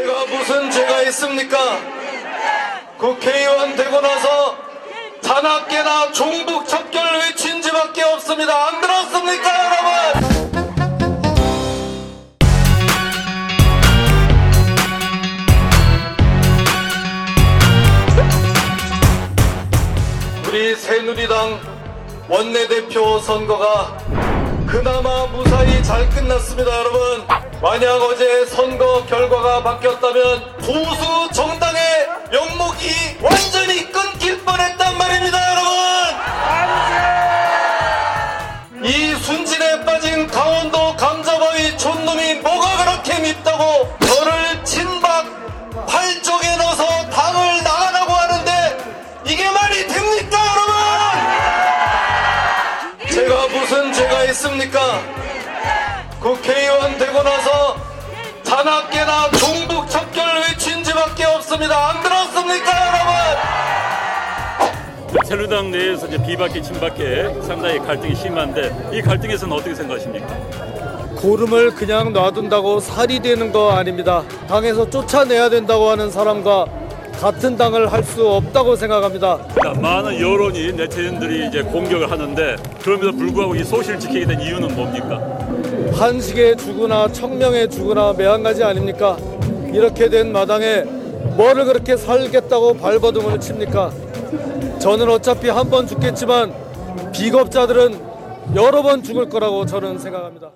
제가 무슨 죄가 있습니까? 국회의원 되고 나서 단합계나 종북 척결 외친 지밖에 없습니다. 안 들었습니까, 여러분? 우리 새누리당 원내대표 선거가 그나마 무사히 잘 끝났습니다, 여러분. 만약 어제 선거 결과가 바뀌었다면 보수 정당의 영목이 완전히 끊길 뻔했단 말입니다, 여러분. 이 순진에 빠진 강원도 감자바위 촌놈이 뭐가 그렇게 밉다고 저를 친박 팔쪽에 넣어서 당을 나가라고 하는데 이게 말이 됩니까, 여러분? 제가 무슨 죄가 있습니까? 국회의원 되고 나서 단합계나 종북 척결 외친 지밖에 없습니다. 안 들었습니까, 여러분? 새누리당 내에서 이제 비박계 친박계 상당히 갈등이 심한데 이 갈등에서는 어떻게 생각하십니까? 고름을 그냥 놔둔다고 살이 되는 거 아닙니다. 당에서 쫓아내야 된다고 하는 사람과 같은 당을 할 수 없다고 생각합니다. 많은 여론이 네티즌들이 이제 공격을 하는데 그럼에도 불구하고 이 소신을 지키게 된 이유는 뭡니까? 한식에 죽으나 청명에 죽으나 매한가지 아닙니까? 이렇게 된 마당에 뭐를 그렇게 살겠다고 발버둥을 칩니까? 저는 어차피 한 번 죽겠지만 비겁자들은 여러 번 죽을 거라고 저는 생각합니다.